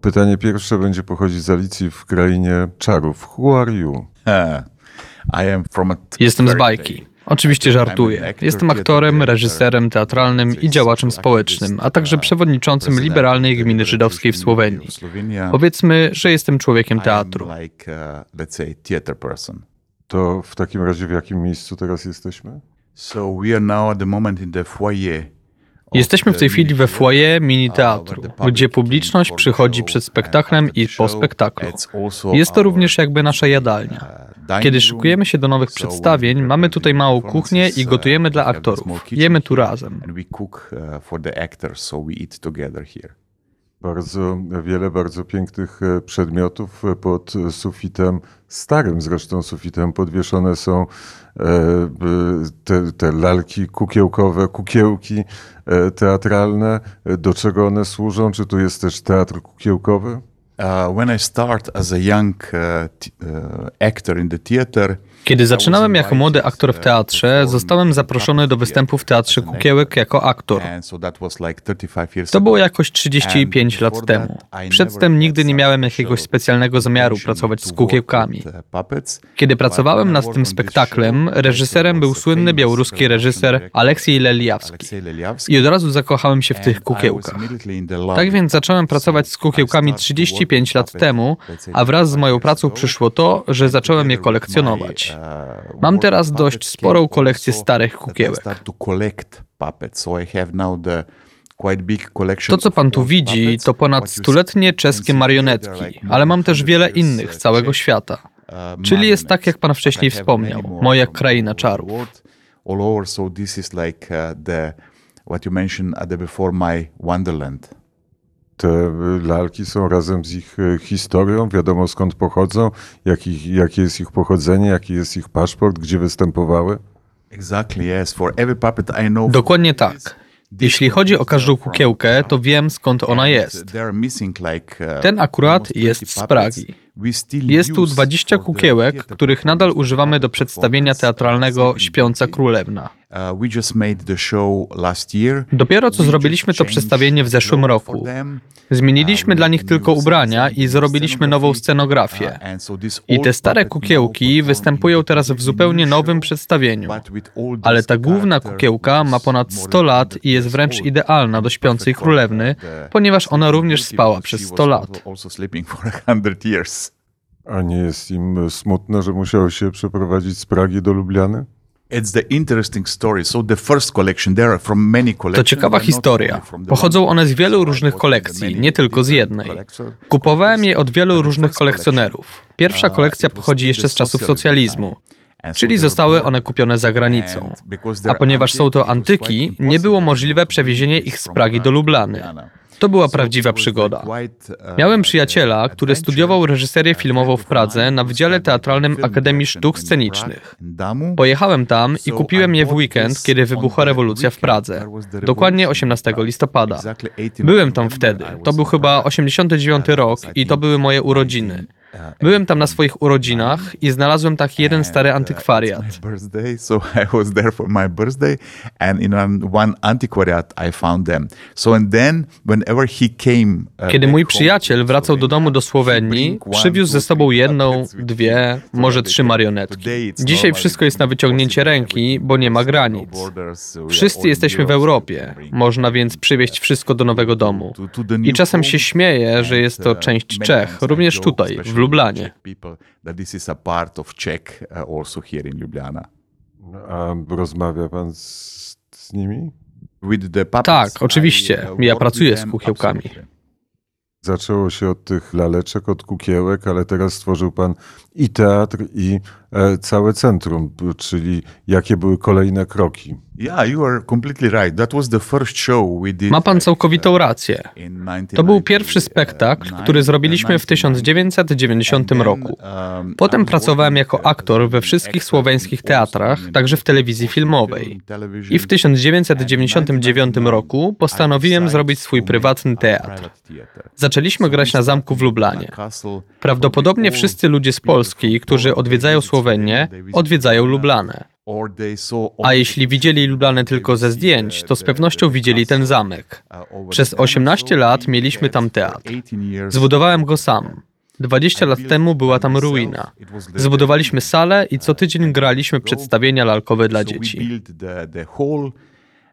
Pytanie pierwsze będzie pochodzić z Alicji w krainie czarów. Who are you? Jestem z bajki. Oczywiście żartuję. Jestem aktorem, reżyserem teatralnym i działaczem społecznym, a także przewodniczącym liberalnej gminy żydowskiej w Słowenii. Powiedzmy, że jestem człowiekiem teatru. To w takim razie w jakim miejscu teraz jesteśmy? Jesteśmy w tej chwili we foyer mini teatru, gdzie publiczność przychodzi przed spektaklem i po spektaklu. Jest to również jakby nasza jadalnia. Kiedy szykujemy się do nowych przedstawień, mamy tutaj małą kuchnię i gotujemy dla aktorów. Jemy tu razem. Bardzo wiele bardzo pięknych e, przedmiotów e, pod sufitem, starym zresztą sufitem, podwieszone są e, te, te lalki kukiełkowe, kukiełki teatralne. Do czego one służą? Czy tu jest też teatr kukiełkowy? Uh, when I start as a young uh, uh, actor in the theater, kiedy zaczynałem jako młody aktor w teatrze, zostałem zaproszony do występu w Teatrze Kukiełek jako aktor. To było jakoś 35 lat temu. Przedtem nigdy nie miałem jakiegoś specjalnego zamiaru pracować z kukiełkami. Kiedy pracowałem nad tym spektaklem, reżyserem był słynny białoruski reżyser Aleksiej Leliawski. I od razu zakochałem się w tych kukiełkach. Tak więc zacząłem pracować z kukiełkami 35 lat temu, a wraz z moją pracą przyszło to, że zacząłem je kolekcjonować. Mam teraz dość sporą kolekcję starych kukiełek. To, co pan tu widzi, to ponad stuletnie czeskie marionetki, ale mam też wiele innych z całego świata. Czyli jest tak, jak pan wcześniej wspomniał, moja kraina czarów. All over, so this is like the what you mentioned at the before my wonderland te lalki są razem z ich e, historią, wiadomo skąd pochodzą, jaki, jakie jest ich pochodzenie, jaki jest ich paszport, gdzie występowały? Dokładnie tak. Jeśli chodzi o każdą kukiełkę, to wiem skąd ona jest. Uh, Ten akurat jest z Pragi. Jest tu 20 kukiełek, których nadal używamy do przedstawienia teatralnego Śpiąca Królewna. Uh, Dopiero co zrobiliśmy to przedstawienie w zeszłym roku. Zmieniliśmy dla nich tylko ubrania i zrobiliśmy nową scenografię. I te stare kukiełki występują teraz w zupełnie nowym przedstawieniu. Ale ta główna kukiełka ma ponad 100 lat i jest wręcz idealna do śpiącej królewny, ponieważ ona również spała przez 100 lat. A nie jest im smutno, że musiał się przeprowadzić z Pragi do Lubliany? To ciekawa historia. Pochodzą one z wielu różnych kolekcji, nie tylko z jednej. Kupowałem je od wielu różnych kolekcjonerów. Pierwsza kolekcja pochodzi jeszcze z czasów socjalizmu. Czyli zostały one kupione za granicą. A ponieważ są to antyki, nie było możliwe przewiezienie ich z Pragi do Lublany. To była prawdziwa przygoda. Miałem przyjaciela, który studiował reżyserię filmową w Pradze na Wydziale Teatralnym Akademii Sztuk Scenicznych. Pojechałem tam i kupiłem je w weekend, kiedy wybuchła rewolucja w Pradze. Dokładnie 18 listopada. Byłem tam wtedy. To był chyba 89 rok i to były moje urodziny. Byłem tam na swoich urodzinach i znalazłem taki jeden stary antykwariat. So I was there for my birthday and in one antiquariat I found them. So and then whenever he came uh, Kiedy mój przyjaciel wracał do domu do Słowenii, przywiózł ze sobą jedną, dwie, może trzy marionetki. Dzisiaj wszystko jest na wyciągnięcie ręki, bo nie ma granic. Wszyscy jesteśmy w Europie, można więc przywieźć wszystko do nowego domu. I czasem się śmieję, że jest to część Czech, również tutaj, w Lublanie. A rozmawia pan z, z nimi? Tak, oczywiście. Ja pracuję z kukiełkami. Zaczęło się od tych laleczek, od kukiełek, ale teraz stworzył pan i teatr, i całe centrum, czyli jakie były kolejne kroki. Ma pan całkowitą rację. To był pierwszy spektakl, który zrobiliśmy w 1990 roku. Um, Potem pracowałem jako aktor we wszystkich słoweńskich teatrach, także w telewizji filmowej. I w 1999 roku postanowiłem zrobić swój prywatny teatr. Zaczęliśmy grać na zamku w Lublanie. Prawdopodobnie wszyscy ludzie z Polski, którzy odwiedzają Słowenię, odwiedzają Lublanę. A jeśli widzieli Lublany tylko ze zdjęć, to z pewnością widzieli ten zamek. Przez 18 lat mieliśmy tam teatr. Zbudowałem go sam. 20 lat temu była tam ruina. Zbudowaliśmy salę i co tydzień graliśmy przedstawienia lalkowe dla dzieci.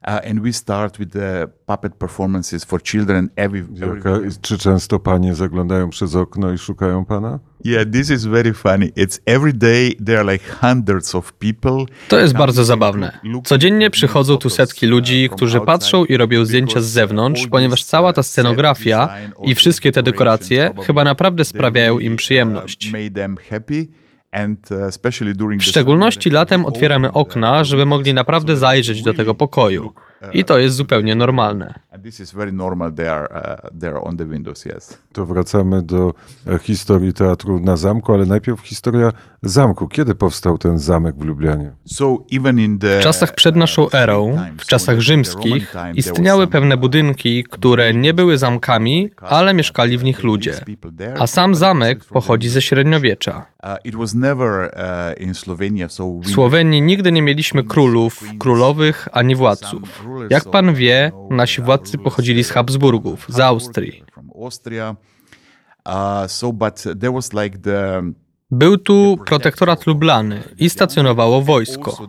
Uh, and we start with the puppet performances for children every, every... Czy często panie zaglądają przez okno i szukają pana? Yeah, this is very funny. It's every day there are like hundreds of people. To jest bardzo zabawne. Codziennie przychodzą tu setki ludzi, którzy patrzą i robią zdjęcia z zewnątrz, ponieważ cała ta scenografia i wszystkie te dekoracje chyba naprawdę sprawiają im przyjemność. Uh, w szczególności latem otwieramy okna, żeby mogli naprawdę zajrzeć do tego pokoju. I to jest zupełnie normalne. To wracamy do e, historii teatru na zamku, ale najpierw historia zamku. Kiedy powstał ten zamek w Lublianie? W czasach przed naszą erą, w czasach rzymskich, istniały pewne budynki, które nie były zamkami, ale mieszkali w nich ludzie. A sam zamek pochodzi ze średniowiecza. Uh, uh, w Słowenii nigdy nie mieliśmy królów, królowych ani władców. Jak pan wie, nasi władcy pochodzili z Habsburgów, z Austrii. Był tu protektorat Lublany i stacjonowało wojsko.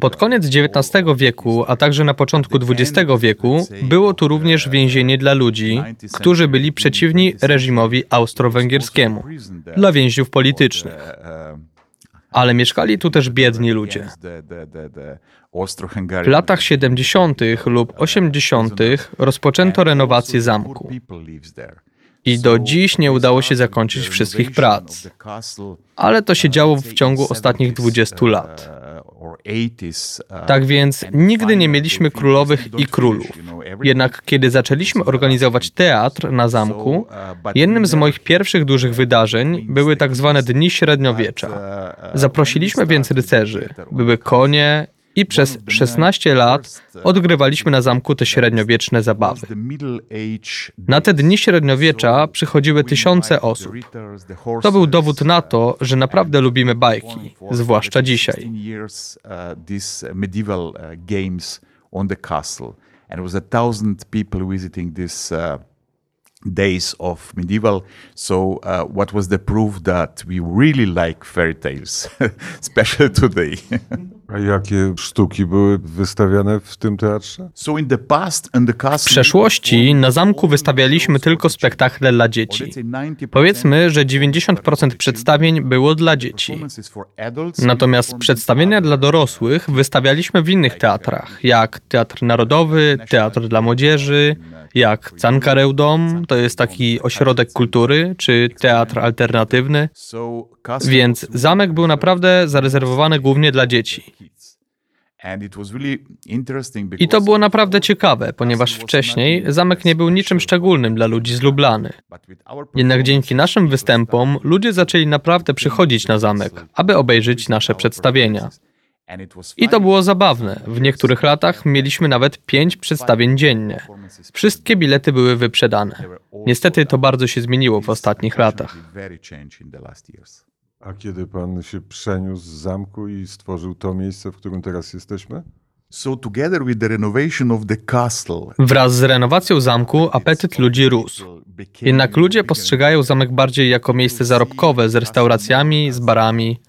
Pod koniec XIX wieku, a także na początku XX wieku, było tu również więzienie dla ludzi, którzy byli przeciwni reżimowi austro-węgierskiemu, dla więźniów politycznych ale mieszkali tu też biedni ludzie. W latach 70. lub 80. rozpoczęto renowację zamku. I do dziś nie udało się zakończyć wszystkich prac. Ale to się działo w ciągu ostatnich 20 lat. Tak więc nigdy nie mieliśmy królowych i królów. Jednak kiedy zaczęliśmy organizować teatr na zamku, jednym z moich pierwszych dużych wydarzeń były tak zwane Dni Średniowiecza. Zaprosiliśmy więc rycerzy. Były konie i przez 16 lat odgrywaliśmy na zamku te średniowieczne zabawy. Na te dni średniowiecza przychodziły tysiące osób. To był dowód na to, że naprawdę lubimy bajki, zwłaszcza dzisiaj. And it was a thousand people visiting this uh, days of medieval. So, uh, what was the proof that we really like fairy tales, especially today? A jakie sztuki były wystawiane w tym teatrze? W przeszłości na zamku wystawialiśmy tylko spektakle dla dzieci. Powiedzmy, że 90% przedstawień było dla dzieci. Natomiast przedstawienia dla dorosłych wystawialiśmy w innych teatrach, jak Teatr Narodowy, Teatr dla Młodzieży, jak Cankareudom, to jest taki ośrodek kultury, czy teatr alternatywny. Więc zamek był naprawdę zarezerwowany głównie dla dzieci. I to było naprawdę ciekawe, ponieważ wcześniej zamek nie był niczym szczególnym dla ludzi z Lublany. Jednak dzięki naszym występom ludzie zaczęli naprawdę przychodzić na zamek, aby obejrzeć nasze przedstawienia. I to było zabawne. W niektórych latach mieliśmy nawet pięć przedstawień dziennie. Wszystkie bilety były wyprzedane. Niestety to bardzo się zmieniło w ostatnich latach. A kiedy pan się przeniósł z zamku i stworzył to miejsce, w którym teraz jesteśmy? Wraz z renowacją zamku apetyt ludzi rósł. Jednak ludzie postrzegają zamek bardziej jako miejsce zarobkowe z restauracjami, z barami.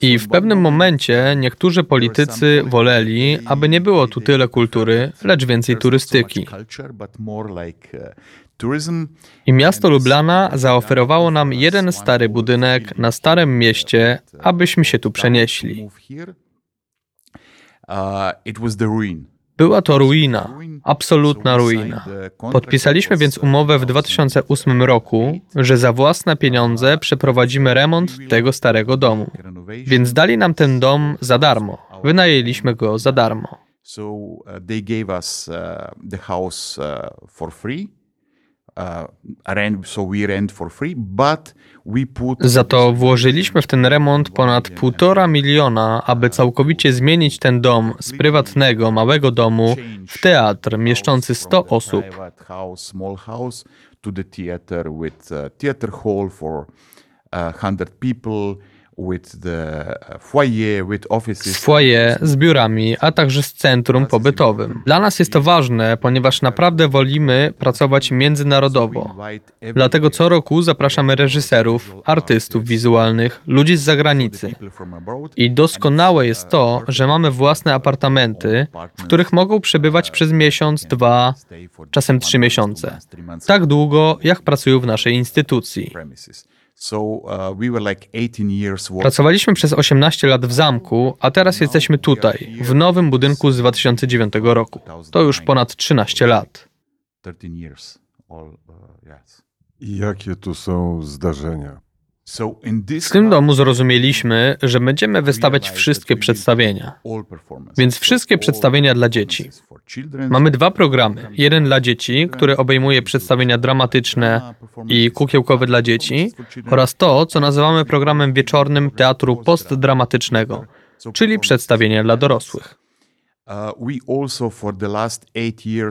I w pewnym momencie niektórzy politycy woleli, aby nie było tu tyle kultury, lecz więcej turystyki. I miasto Lublana zaoferowało nam jeden stary budynek na Starym Mieście, abyśmy się tu przenieśli. Była to ruina, absolutna ruina. Podpisaliśmy więc umowę w 2008 roku, że za własne pieniądze przeprowadzimy remont tego starego domu. Więc dali nam ten dom za darmo. Wynajęliśmy go za darmo. So uh, they gave us uh, the house uh, for free. Za to włożyliśmy w ten remont ponad półtora miliona, aby całkowicie zmienić ten dom z prywatnego, małego domu w teatr mieszczący 100 osób. 100 people z foyer, z biurami, a także z centrum pobytowym. Dla nas jest to ważne, ponieważ naprawdę wolimy pracować międzynarodowo. Dlatego co roku zapraszamy reżyserów, artystów wizualnych, ludzi z zagranicy. I doskonałe jest to, że mamy własne apartamenty, w których mogą przebywać przez miesiąc, dwa, czasem trzy miesiące. Tak długo, jak pracują w naszej instytucji. Uh, Pracowaliśmy przez 18 lat w zamku, a teraz jesteśmy tutaj, w nowym budynku z 2009 roku. To już ponad 13 lat. Uh, I jakie tu są zdarzenia? W tym domu zrozumieliśmy, że będziemy wystawiać wszystkie przedstawienia, więc wszystkie przedstawienia dla dzieci. Mamy dwa programy. Jeden dla dzieci, który obejmuje przedstawienia dramatyczne i kukiełkowe dla dzieci, oraz to, co nazywamy programem wieczornym teatru postdramatycznego, czyli przedstawienia dla dorosłych.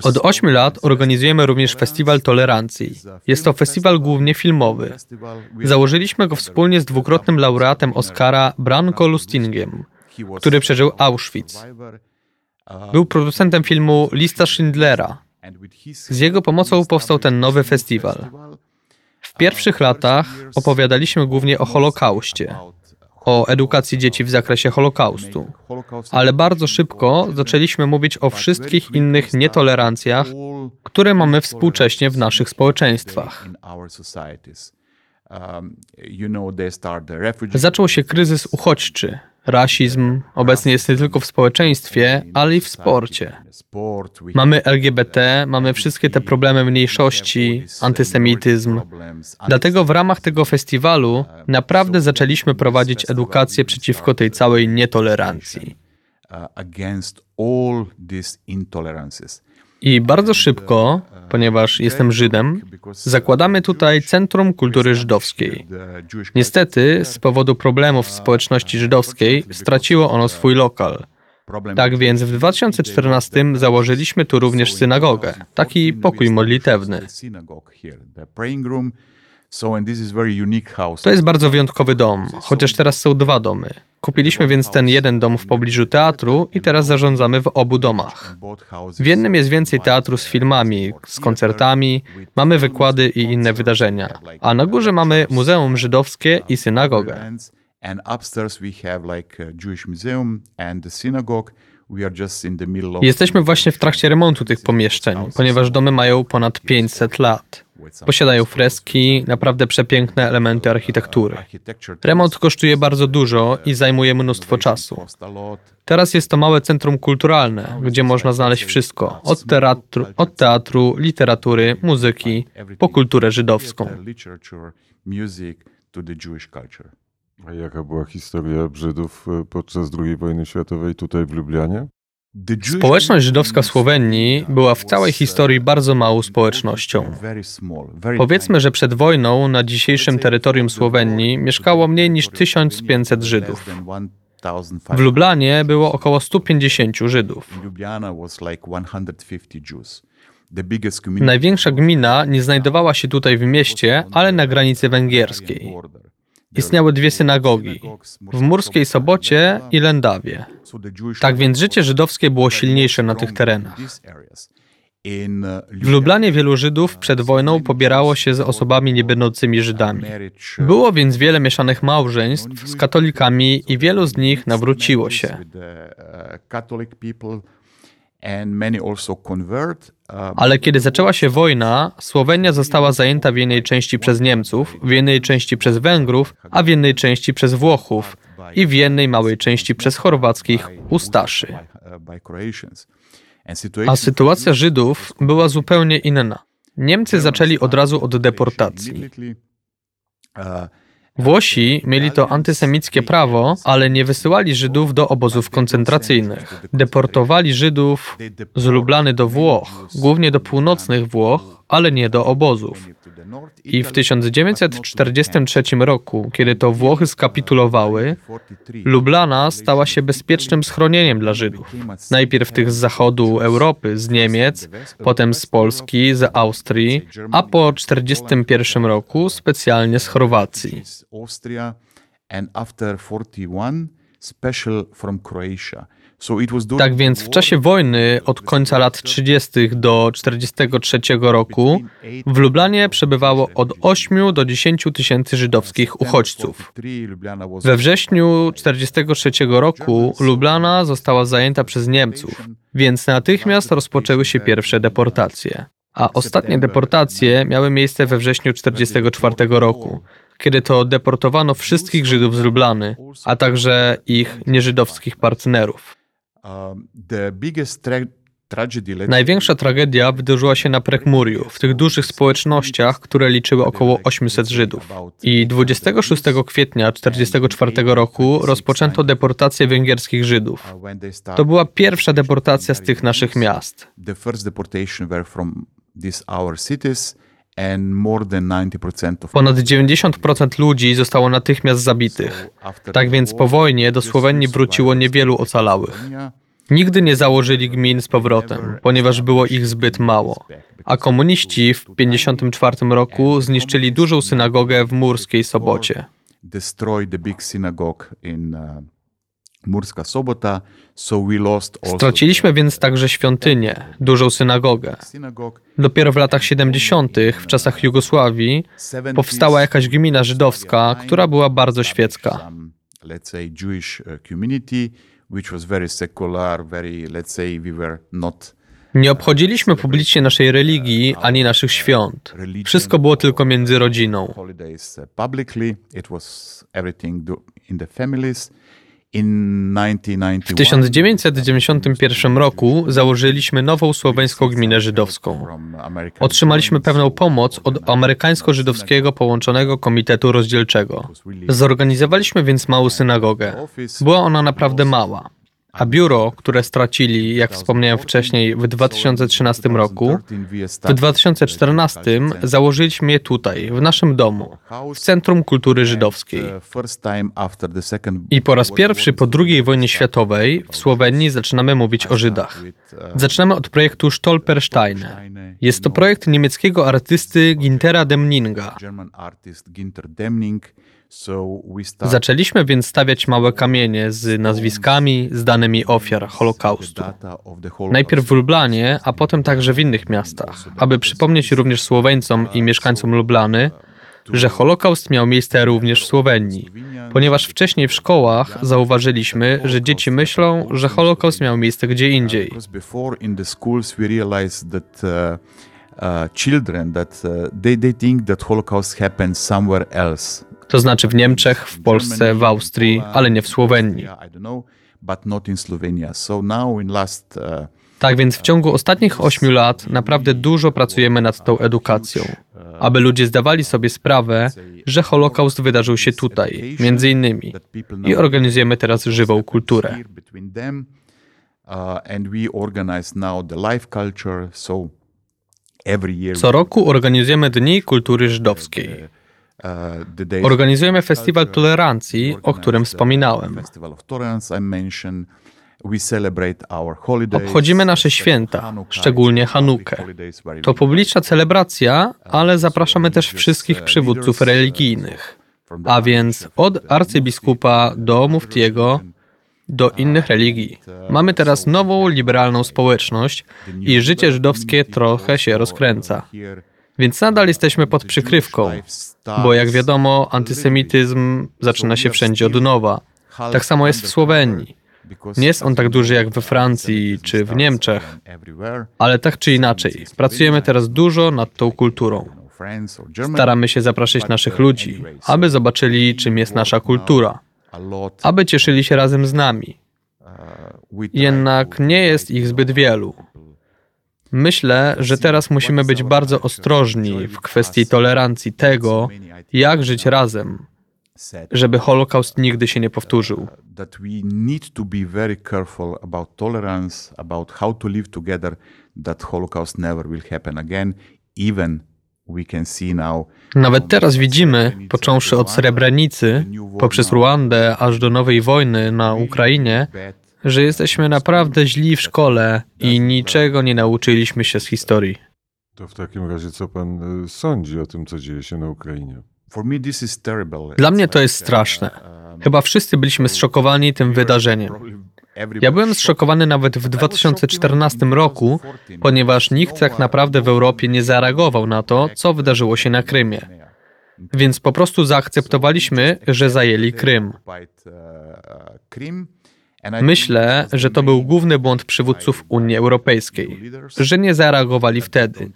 Od ośmiu lat organizujemy również Festiwal Tolerancji. Jest to festiwal głównie filmowy. Założyliśmy go wspólnie z dwukrotnym laureatem Oscara Branko Lustingiem, który przeżył Auschwitz. Był producentem filmu Lista Schindlera. Z jego pomocą powstał ten nowy festiwal. W pierwszych latach opowiadaliśmy głównie o Holokauście, o edukacji dzieci w zakresie Holokaustu, ale bardzo szybko zaczęliśmy mówić o wszystkich innych nietolerancjach, które mamy współcześnie w naszych społeczeństwach. Zaczął się kryzys uchodźczy, rasizm obecnie jest nie tylko w społeczeństwie, ale i w sporcie. Mamy LGBT, mamy wszystkie te problemy mniejszości, antysemityzm. Dlatego w ramach tego festiwalu naprawdę zaczęliśmy prowadzić edukację przeciwko tej całej nietolerancji. I bardzo szybko, ponieważ jestem Żydem, zakładamy tutaj Centrum Kultury Żydowskiej. Niestety, z powodu problemów społeczności żydowskiej, straciło ono swój lokal. Tak więc w 2014 założyliśmy tu również synagogę, taki pokój modlitewny. To jest bardzo wyjątkowy dom, chociaż teraz są dwa domy. Kupiliśmy więc ten jeden dom w pobliżu teatru i teraz zarządzamy w obu domach. W jednym jest więcej teatru z filmami, z koncertami, mamy wykłady i inne wydarzenia, a na górze mamy Muzeum Żydowskie i synagogę. Jesteśmy właśnie w trakcie remontu tych pomieszczeń, ponieważ domy mają ponad 500 lat. Posiadają freski, naprawdę przepiękne elementy architektury. Remont kosztuje bardzo dużo i zajmuje mnóstwo czasu. Teraz jest to małe centrum kulturalne, gdzie można znaleźć wszystko: od teatru, od teatru literatury, muzyki, po kulturę żydowską. A jaka była historia Żydów e, podczas II wojny światowej tutaj w Lublianie? Społeczność żydowska Słowenii była w całej historii bardzo małą społecznością. Powiedzmy, że przed wojną na dzisiejszym terytorium Słowenii mieszkało mniej niż 1500 Żydów. W Lublanie było około 150 Żydów. Największa gmina nie znajdowała się tutaj w mieście, ale na granicy węgierskiej. Istniały dwie synagogi w Murskiej Sobocie i Lendawie. Tak więc życie żydowskie było silniejsze na tych terenach. W Lublanie wielu Żydów przed wojną pobierało się z osobami niebędącymi Żydami. Było więc wiele mieszanych małżeństw z katolikami i wielu z nich nawróciło się. Ale kiedy zaczęła się wojna, Słowenia została zajęta w jednej części przez Niemców, w jednej części przez Węgrów, a w jednej części przez Włochów i w jednej małej części przez chorwackich Ustaszy. A sytuacja Żydów była zupełnie inna. Niemcy zaczęli od razu od deportacji. Włosi mieli to antysemickie prawo, ale nie wysyłali Żydów do obozów koncentracyjnych. Deportowali Żydów z Lublany do Włoch, głównie do północnych Włoch, ale nie do obozów. I w 1943 roku, kiedy to Włochy skapitulowały, Lublana stała się bezpiecznym schronieniem dla Żydów. Najpierw tych z zachodu Europy, z Niemiec, potem z Polski, z Austrii, a po 1941 roku specjalnie z Chorwacji. And after 41, special from Croatia. Tak więc w czasie wojny od końca lat 30. do 43 roku w Lublanie przebywało od 8 do 10 tysięcy żydowskich uchodźców. We wrześniu 43 roku Lublana została zajęta przez Niemców, więc natychmiast rozpoczęły się pierwsze deportacje. A ostatnie deportacje miały miejsce we wrześniu 44 roku, kiedy to deportowano wszystkich Żydów z Lublany, a także ich nieżydowskich partnerów. Um, Największa tragedia wydarzyła się na Prekmuriu, w tych dużych społecznościach, które liczyły około 800 Żydów. I 26 kwietnia 1944 roku rozpoczęto deportację węgierskich Żydów. Uh, to była pierwsza deportacja z tych naszych miast. Ponad 90% ludzi zostało natychmiast zabitych. Tak więc po wojnie do Słowenii wróciło niewielu ocalałych. Nigdy nie założyli gmin z powrotem, ponieważ było ich zbyt mało. A komuniści w 1954 roku zniszczyli dużą synagogę w Murskiej Sobocie. Murska Sobota, Straciliśmy więc także świątynię, dużą synagogę. Dopiero w latach 70., w czasach Jugosławii, powstała jakaś gmina żydowska, która była bardzo świecka. Nie obchodziliśmy publicznie naszej religii ani naszych świąt. Wszystko było tylko między rodziną. W 1991 roku założyliśmy nową słoweńską gminę żydowską. Otrzymaliśmy pewną pomoc od amerykańsko-żydowskiego połączonego komitetu rozdzielczego. Zorganizowaliśmy więc małą synagogę. Była ona naprawdę mała a biuro, które stracili, jak wspomniałem wcześniej, w 2013 roku, w 2014 założyliśmy je tutaj, w naszym domu, w Centrum Kultury Żydowskiej. I po raz pierwszy po II wojnie światowej w Słowenii zaczynamy mówić o Żydach. Zaczynamy od projektu Stolpersteine. Jest to projekt niemieckiego artysty Gintera Demninga. Zaczęliśmy więc stawiać małe kamienie z nazwiskami, z danymi ofiar Holokaustu. Najpierw w Lublanie, a potem także w innych miastach, aby przypomnieć również Słoweńcom i mieszkańcom Lublany, że Holokaust miał miejsce również w Słowenii, ponieważ wcześniej w szkołach zauważyliśmy, że dzieci myślą, że Holokaust miał miejsce gdzie indziej. children that uh, they, they think that Holocaust happened somewhere else to znaczy w Niemczech, w Polsce, w Austrii, ale nie w Słowenii. Tak więc w ciągu ostatnich ośmiu lat naprawdę dużo pracujemy nad tą edukacją, aby ludzie zdawali sobie sprawę, że Holokaust wydarzył się tutaj, między innymi, i organizujemy teraz żywą kulturę. Co roku organizujemy Dni Kultury Żydowskiej. Uh, Organizujemy Festiwal Tolerancji, o którym wspominałem. Obchodzimy nasze święta, szczególnie Hanukę. To publiczna celebracja, ale zapraszamy też wszystkich przywódców religijnych. A więc od arcybiskupa do muftiego, do innych religii. Mamy teraz nową, liberalną społeczność i życie żydowskie trochę się rozkręca. Więc nadal jesteśmy pod przykrywką, bo jak wiadomo, antysemityzm zaczyna się wszędzie od nowa. Tak samo jest w Słowenii. Nie jest on tak duży jak we Francji czy w Niemczech, ale tak czy inaczej, pracujemy teraz dużo nad tą kulturą. Staramy się zapraszać naszych ludzi, aby zobaczyli, czym jest nasza kultura, aby cieszyli się razem z nami. Jednak nie jest ich zbyt wielu. Myślę, że teraz musimy być bardzo ostrożni w kwestii tolerancji tego, jak żyć razem, żeby Holokaust nigdy się nie powtórzył. nawet teraz widzimy, począwszy od Srebrenicy, poprzez Ruandę, aż do nowej wojny na Ukrainie, że jesteśmy naprawdę źli w szkole i niczego nie nauczyliśmy się z historii. To w takim razie co pan y, sądzi o tym, co dzieje się na Ukrainie? Dla mnie to jest straszne. Chyba wszyscy byliśmy zszokowani tym wydarzeniem. Ja byłem zszokowany nawet w 2014 roku, ponieważ nikt tak naprawdę w Europie nie zareagował na to, co wydarzyło się na Krymie. Więc po prostu zaakceptowaliśmy, że zajęli Krym. Myślę, że to był główny błąd przywódców Unii Europejskiej, że nie zareagowali wtedy.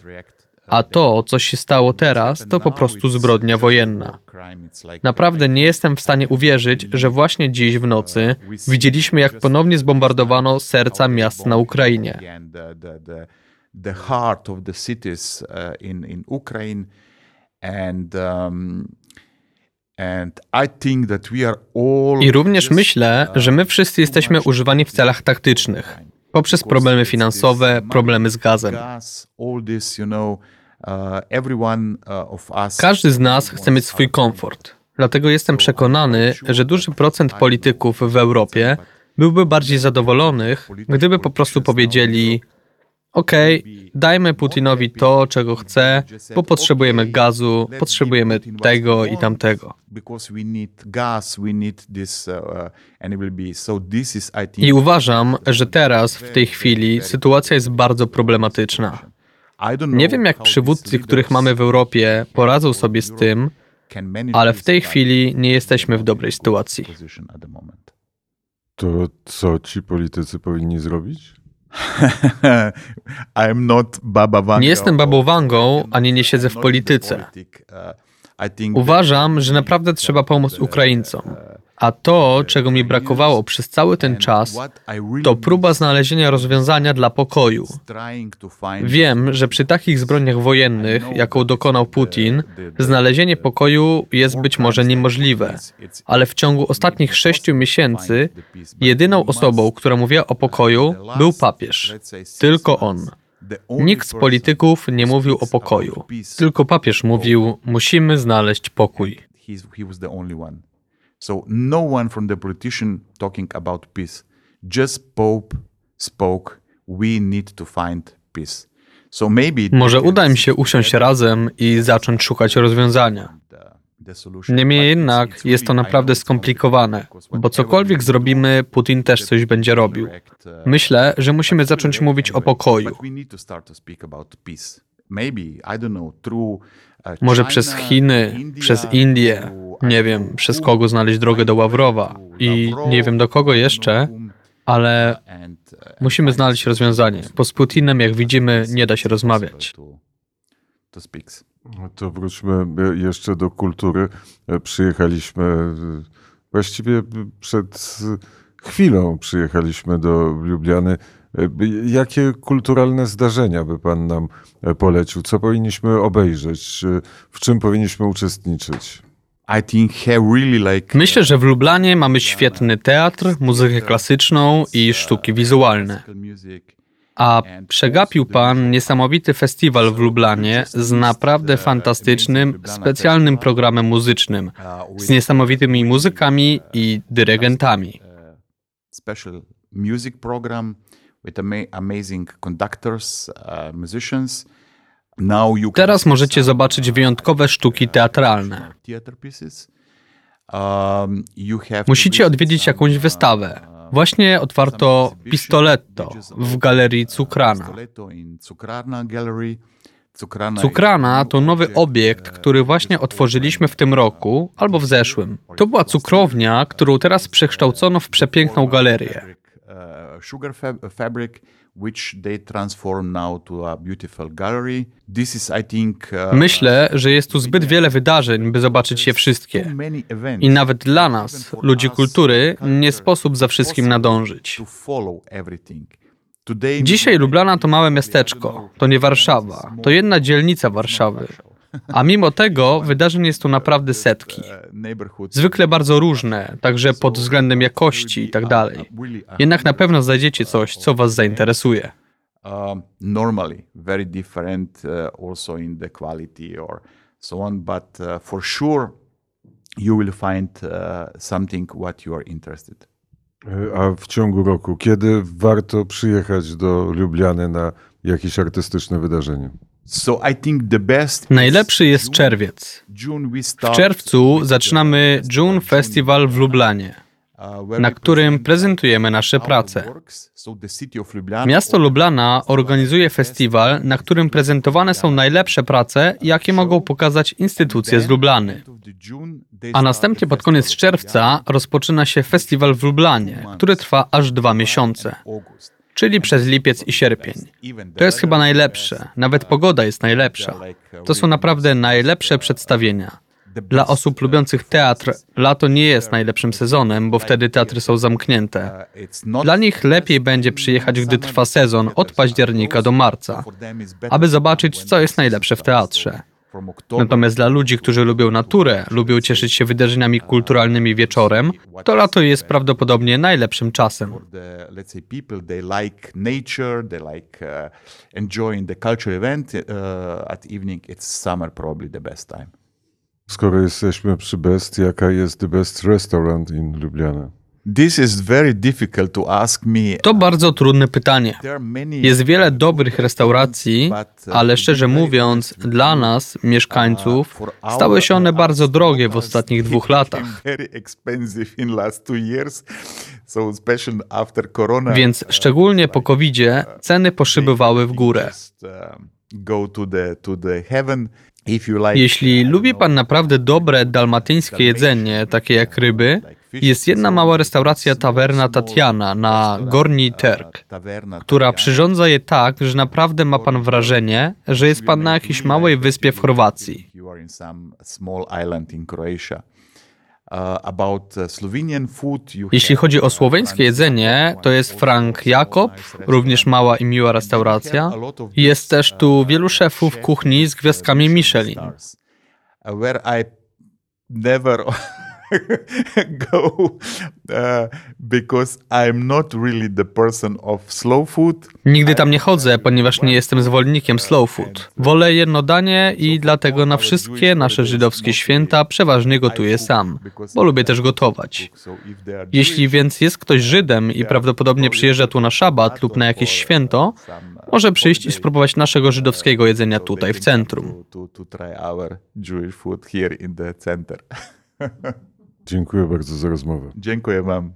A to, co się stało teraz, to po prostu zbrodnia wojenna. Naprawdę nie jestem w stanie uwierzyć, że właśnie dziś w nocy widzieliśmy, jak ponownie zbombardowano serca miast na Ukrainie. The heart of the cities in, in Ukraine and i również myślę, że my wszyscy jesteśmy używani w celach taktycznych, poprzez problemy finansowe, problemy z gazem. Każdy z nas chce mieć swój komfort. Dlatego jestem przekonany, że duży procent polityków w Europie byłby bardziej zadowolonych, gdyby po prostu powiedzieli: okej, okay, dajmy Putinowi to, czego chce, bo potrzebujemy gazu, potrzebujemy tego i tamtego. I uważam, że teraz, w tej chwili, sytuacja jest bardzo problematyczna. Nie wiem, jak przywódcy, których mamy w Europie, poradzą sobie z tym, ale w tej chwili nie jesteśmy w dobrej sytuacji. To co ci politycy powinni zrobić? nie jestem babą Wangą, ani nie siedzę w polityce. Uważam, że naprawdę trzeba pomóc Ukraińcom. A to, czego mi brakowało przez cały ten czas, to próba znalezienia rozwiązania dla pokoju. Wiem, że przy takich zbrodniach wojennych, jaką dokonał Putin, znalezienie pokoju jest być może niemożliwe, ale w ciągu ostatnich sześciu miesięcy jedyną osobą, która mówiła o pokoju, był papież. Tylko on. Nikt z polityków nie mówił o pokoju. Tylko papież mówił: Musimy znaleźć pokój. So no one from the politician talking about peace. Just Pope spoke, we need to find peace. So maybe Może uda im się usiąść razem i zacząć szukać rozwiązania. Niemniej jednak jest to naprawdę skomplikowane, bo cokolwiek zrobimy, Putin też coś będzie robił. Myślę, że musimy zacząć mówić o pokoju. Może przez Chiny, przez Indię, nie wiem przez kogo znaleźć drogę do Ławrowa i nie wiem do kogo jeszcze, ale musimy znaleźć rozwiązanie, bo z Putinem, jak widzimy, nie da się rozmawiać. To wróćmy jeszcze do kultury. Przyjechaliśmy właściwie przed chwilą przyjechaliśmy do Lubliany. Jakie kulturalne zdarzenia by Pan nam polecił? Co powinniśmy obejrzeć? W czym powinniśmy uczestniczyć? Myślę, że w Lublanie mamy świetny teatr, muzykę klasyczną i sztuki wizualne. A przegapił pan niesamowity festiwal w Lublanie z naprawdę fantastycznym, specjalnym programem muzycznym, z niesamowitymi muzykami i dyrygentami. Special music program with amazing conductors, uh, musicians. Teraz możecie zobaczyć wyjątkowe sztuki teatralne. Um, Musicie odwiedzić jakąś wystawę. Właśnie otwarto Pistoletto w galerii Cukrana. Cukrana to nowy obiekt, który właśnie otworzyliśmy w tym roku albo w zeszłym. To była cukrownia, którą teraz przekształcono w przepiękną galerię. Sugar fabric which they transform now to a beautiful gallery. This is, I think, uh, Myślę, że jest tu zbyt wiele wydarzeń, by zobaczyć je wszystkie. I nawet dla nas, ludzi kultury, nie sposób za wszystkim nadążyć. Dzisiaj Lublana to małe miasteczko, to nie Warszawa, to jedna dzielnica Warszawy. A mimo tego wydarzeń jest tu naprawdę setki. Zwykle bardzo różne, także pod względem jakości i tak dalej. Jednak na pewno znajdziecie coś, co Was zainteresuje. Um, normally, very different uh, also in the quality or so on, but uh, for sure you will find uh, something what you are interested. A w ciągu roku, kiedy warto przyjechać do Lubliany na jakieś artystyczne wydarzenie? Najlepszy jest czerwiec. W czerwcu zaczynamy June Festival w Lublanie, uh, na którym prezentujemy nasze prace. Miasto Lublana organizuje festiwal, na którym prezentowane są najlepsze prace, jakie mogą pokazać instytucje z Lublany. A następnie pod koniec czerwca rozpoczyna się festiwal w Lublanie, który trwa aż dwa miesiące, czyli przez lipiec i sierpień. To jest chyba najlepsze, nawet pogoda jest najlepsza. To są naprawdę najlepsze przedstawienia. Dla osób lubiących teatr, lato nie jest najlepszym sezonem, bo wtedy teatry są zamknięte. Dla nich lepiej będzie przyjechać, gdy trwa sezon od października do marca, aby zobaczyć, co jest najlepsze w teatrze. Natomiast dla ludzi, którzy lubią naturę, lubią cieszyć się wydarzeniami kulturalnymi wieczorem, to lato jest prawdopodobnie najlepszym czasem. Skoro jesteśmy przy Best, jaka jest the best restaurant in Lubliana? To bardzo trudne pytanie. Jest wiele dobrych restauracji, ale szczerze mówiąc, dla nas, mieszkańców, stały się one bardzo drogie w ostatnich dwóch latach. Więc szczególnie po covid ceny poszybowały w górę. Jeśli lubi pan naprawdę dobre dalmatyńskie jedzenie, takie jak ryby, jest jedna mała restauracja Tawerna Tatiana na Gorni Terk, która przyrządza je tak, że naprawdę ma pan wrażenie, że jest pan na jakiejś małej wyspie w Chorwacji. Uh, uh, Jeśli chodzi o uh, słoweńskie jedzenie, to jest Frank Jakob, również mała i miła restauracja. Jest też tu wielu szefów kuchni z gwiazdkami Michelin. stars, Where I never go uh, because I'm not really the person of slow food. Nigdy tam nie chodzę, ponieważ nie jestem zwolennikiem slow food. Wolę jedno danie i dlatego na wszystkie nasze żydowskie święta przeważnie gotuję sam, bo lubię też gotować. Jeśli więc jest ktoś Żydem i prawdopodobnie przyjeżdża tu na szabat lub na jakieś święto, może przyjść i spróbować naszego żydowskiego jedzenia tutaj w centrum. Dziękuję bardzo za rozmowę. Dziękuję wam.